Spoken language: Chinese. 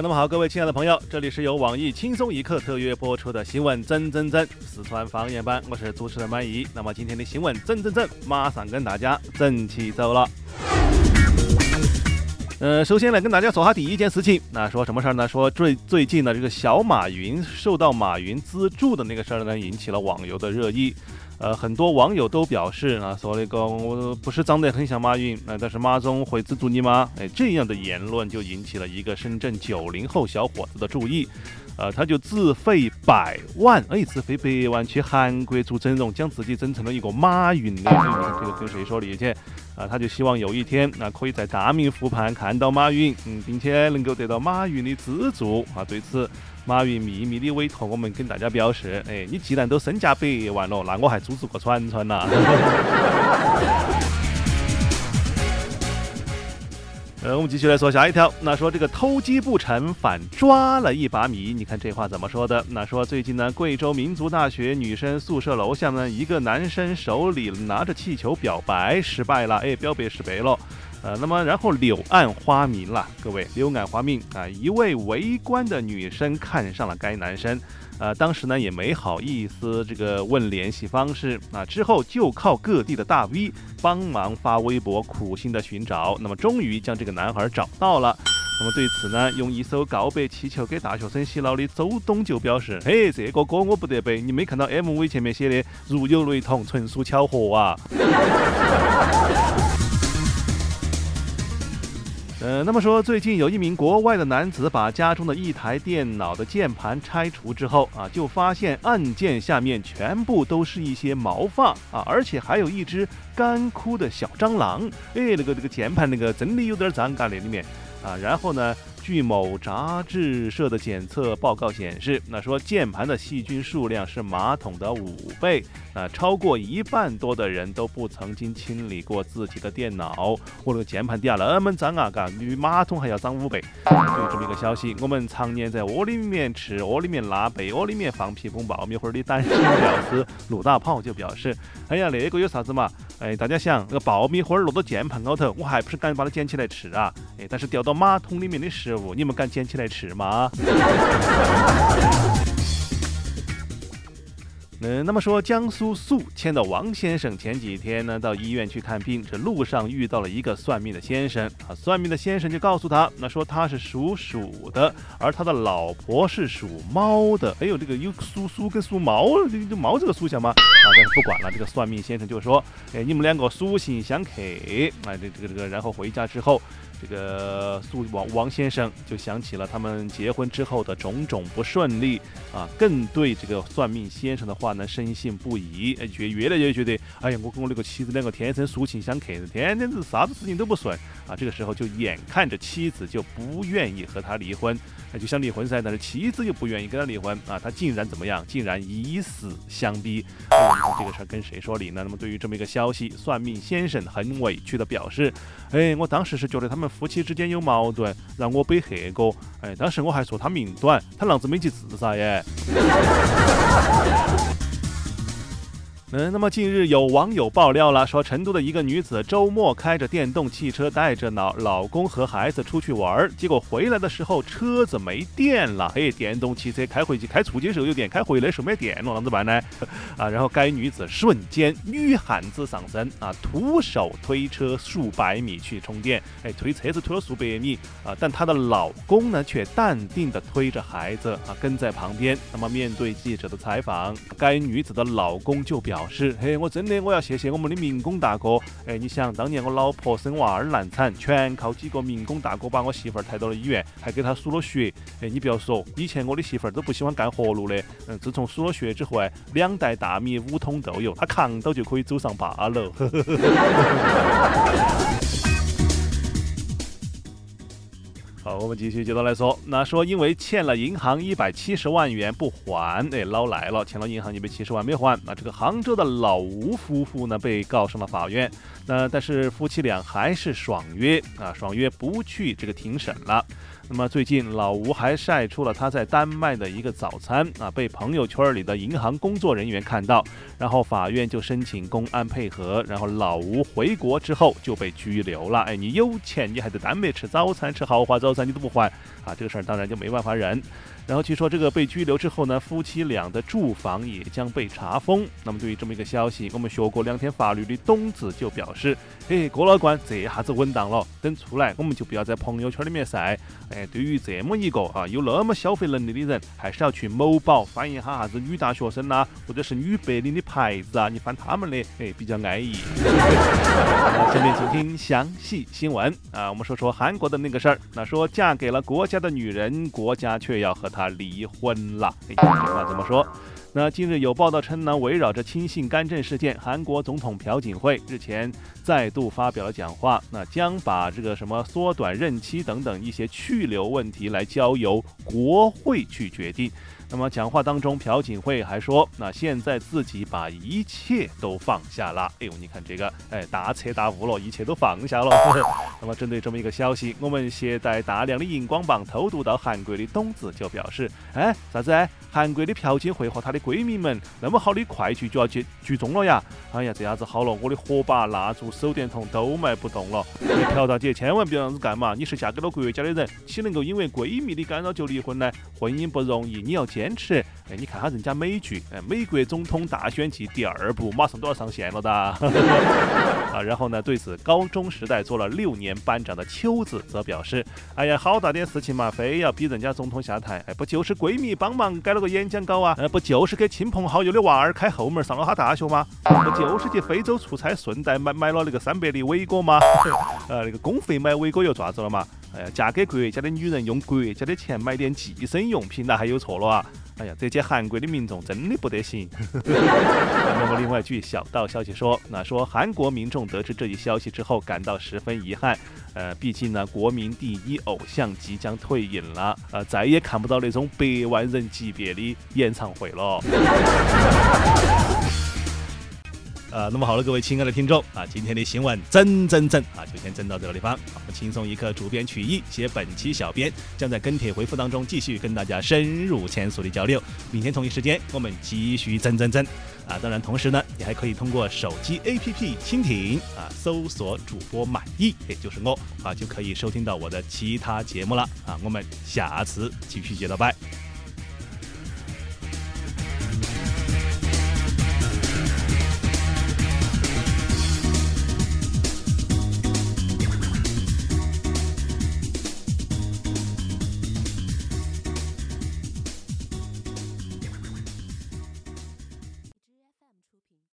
那么好，各位亲爱的朋友，这里是由网易轻松一刻特约播出的新闻真真真四川方言版，我是主持人满意。那么今天的新闻真真真，马上跟大家整起走了。呃，首先来跟大家说下第一件事情，那说什么事儿呢？说最最近的这个小马云受到马云资助的那个事儿呢，引起了网友的热议。呃，很多网友都表示啊，说那个我不是长得很像马云，那但是马总会资助你吗？哎，这样的言论就引起了一个深圳九零后小伙子的注意。呃，他就自费百万，哎，自费百万去韩国做整容，将自己整成了一个马云的。这个跟谁说理去？啊，他就希望有一天，那可以在大明湖畔看到马云，嗯，并且能够得到马云的资助。啊，对此。马云秘密的委托我们跟大家表示：哎，你既然都身价百万了，那我还组织个串串呐。呃，我们继续来说下一条。那说这个偷鸡不成反抓了一把米，你看这话怎么说的？那说最近呢，贵州民族大学女生宿舍楼下呢，一个男生手里拿着气球表白失败了，哎，表白失败了。呃，那么然后柳暗花明了，各位柳暗花明啊！一位围观的女生看上了该男生，呃，当时呢也没好意思这个问联系方式啊，之后就靠各地的大 V 帮忙发微博苦心的寻找，那么终于将这个男孩找到了。那么对此呢，用一艘告白气球给大学生洗脑的周董就表示：嘿，这个歌我不得背，你没看到 MV 前面写的如有雷同，纯属巧合啊！呃，那么说，最近有一名国外的男子把家中的一台电脑的键盘拆除之后啊，就发现按键下面全部都是一些毛发啊，而且还有一只干枯的小蟑螂。哎，那个那个键盘那个真的有点脏嘎那里面啊。然后呢？据某杂志社的检测报告显示，那说键盘的细菌数量是马桶的五倍，啊，超过一半多的人都不曾经清理过自己的电脑。我那个键盘底下那么脏啊，嘎，比马桶还要脏五倍。就这么一个消息，我们常年在窝里面吃、窝里面拉、被窝里面放屁崩爆米花的单身屌丝陆大炮就表示：哎呀，那个有啥子嘛？哎，大家想，那个爆米花落到键盘高头，我还不是敢把它捡起来吃啊？哎，但是掉到马桶里面的食物你们敢捡起来吃吗？嗯，那么说，江苏宿迁的王先生前几天呢，到医院去看病，这路上遇到了一个算命的先生啊。算命的先生就告诉他，那说他是属鼠的，而他的老婆是属猫的。哎呦，这个有属鼠跟属毛，这个毛这个属相吗？啊，但是不管了，这个算命先生就说，哎，你们两个属性相克，哎，这这个这个，然后回家之后。这个苏王王先生就想起了他们结婚之后的种种不顺利啊，更对这个算命先生的话呢深信不疑，哎，越越来越觉得，哎呀，我跟我那个妻子两个天生属性相克，天天是啥子事情都不顺啊。这个时候就眼看着妻子就不愿意和他离婚，哎，就想离婚噻，但是妻子又不愿意跟他离婚啊，他竟然怎么样？竟然以死相逼。那你看这个事儿跟谁说理呢？那么对于这么一个消息，算命先生很委屈的表示，哎，我当时是觉得他们。夫妻之间有矛盾，让我背黑锅。哎，当时我还说他命短，他浪子没去自杀耶。嗯，那么近日有网友爆料了，说成都的一个女子周末开着电动汽车，带着老老公和孩子出去玩儿，结果回来的时候车子没电了。嘿，电动汽车开回去开出去的时候有电，开回来的时候没电了，啷子办呢？啊，然后该女子瞬间女汉子上身啊，徒手推车数百米去充电。哎，推车子推了数百米啊，但她的老公呢却淡定地推着孩子啊跟在旁边。那么面对记者的采访，该女子的老公就表。表示，嘿，我真的我要谢谢我们的民工大哥。哎，你想当年我老婆生娃儿难产，全靠几个民工大哥把我媳妇儿抬到了医院，还给她输了血。哎，你不要说，以前我的媳妇儿都不喜欢干活路的。嗯，自从输了血之后，哎，两袋大米，五桶豆油，她扛到就可以走上八楼。我们继续接着来说。那说因为欠了银行一百七十万元不还，哎，捞来了，欠了银行一百七十万没还。那这个杭州的老吴夫妇呢，被告上了法院。那但是夫妻俩还是爽约啊，爽约不去这个庭审了。那么最近老吴还晒出了他在丹麦的一个早餐啊，被朋友圈里的银行工作人员看到，然后法院就申请公安配合，然后老吴回国之后就被拘留了。哎，你有钱你还在丹麦吃早餐，吃豪华早餐。你都不还啊，这个事儿当然就没办法忍。然后据说这个被拘留之后呢，夫妻俩的住房也将被查封。那么对于这么一个消息，我们学过两天法律的董子就表示：“嘿，郭老官，这下子稳当了，等出来我们就不要在朋友圈里面晒。哎，对于这么一个啊有那么消费能力的人，还是要去某宝翻一下啥子女大学生呐，或者是女白领的牌子啊，你翻他们的，哎，比较安逸。下面请听详细新闻啊，我们说说韩国的那个事儿。那说嫁给了国家的女人，国家却要和她。离婚了，那怎么说？那近日有报道称呢，围绕着亲信干政事件，韩国总统朴槿惠日前再度发表了讲话，那将把这个什么缩短任期等等一些去留问题来交由国会去决定。那么讲话当中，朴槿惠还说：“那现在自己把一切都放下了。”哎呦，你看这个，哎，大彻大悟了，一切都放下了。那么针对这么一个消息，我们携带大量的荧光棒偷渡到韩国的董子就表示：“哎，啥子？韩国的朴槿惠和她的闺蜜们那么好的快剧就要剧剧终了呀？哎呀，这下子好了，我的火把、蜡烛、手电筒都卖不动了。朴大姐千万不要这样子干嘛！你是嫁给了国家的人，岂能够因为闺蜜的干扰就离婚呢？婚姻不容易，你要。坚持，哎，你看下人家美剧，哎，《美国总统大选季》第二部马上都要上线了的，啊，然后呢，对此高中时代做了六年班长的秋子则表示，哎呀，好大点事情嘛，非要逼人家总统下台，哎，不就是闺蜜帮忙改了个演讲稿啊，呃，不就是给亲朋好友的娃儿开后门上了哈大学吗？不就是去非洲出差顺带买买了那个三百粒伟哥吗？呃，那个公费买伟哥又咋子了嘛？哎呀，嫁给国家的女人用国家的钱买点计生用品，那还有错了啊？哎呀，这些韩国的民众真的不得行。那么，另外据小道消息说，那说韩国民众得知这一消息之后，感到十分遗憾。呃，毕竟呢，国民第一偶像即将退隐了，呃，再也看不到那种百万人级别的演唱会了。呃，那么好了，各位亲爱的听众啊，今天的新闻整整整啊，就先整到这个地方。我们轻松一刻，主编曲艺写本期小编将在跟帖回复当中继续跟大家深入浅出的交流。明天同一时间，我们继续整整整啊！当然，同时呢，你还可以通过手机 APP 蜻蜓啊，搜索主播满意，也就是我啊，就可以收听到我的其他节目了啊。我们下次继续接着拜。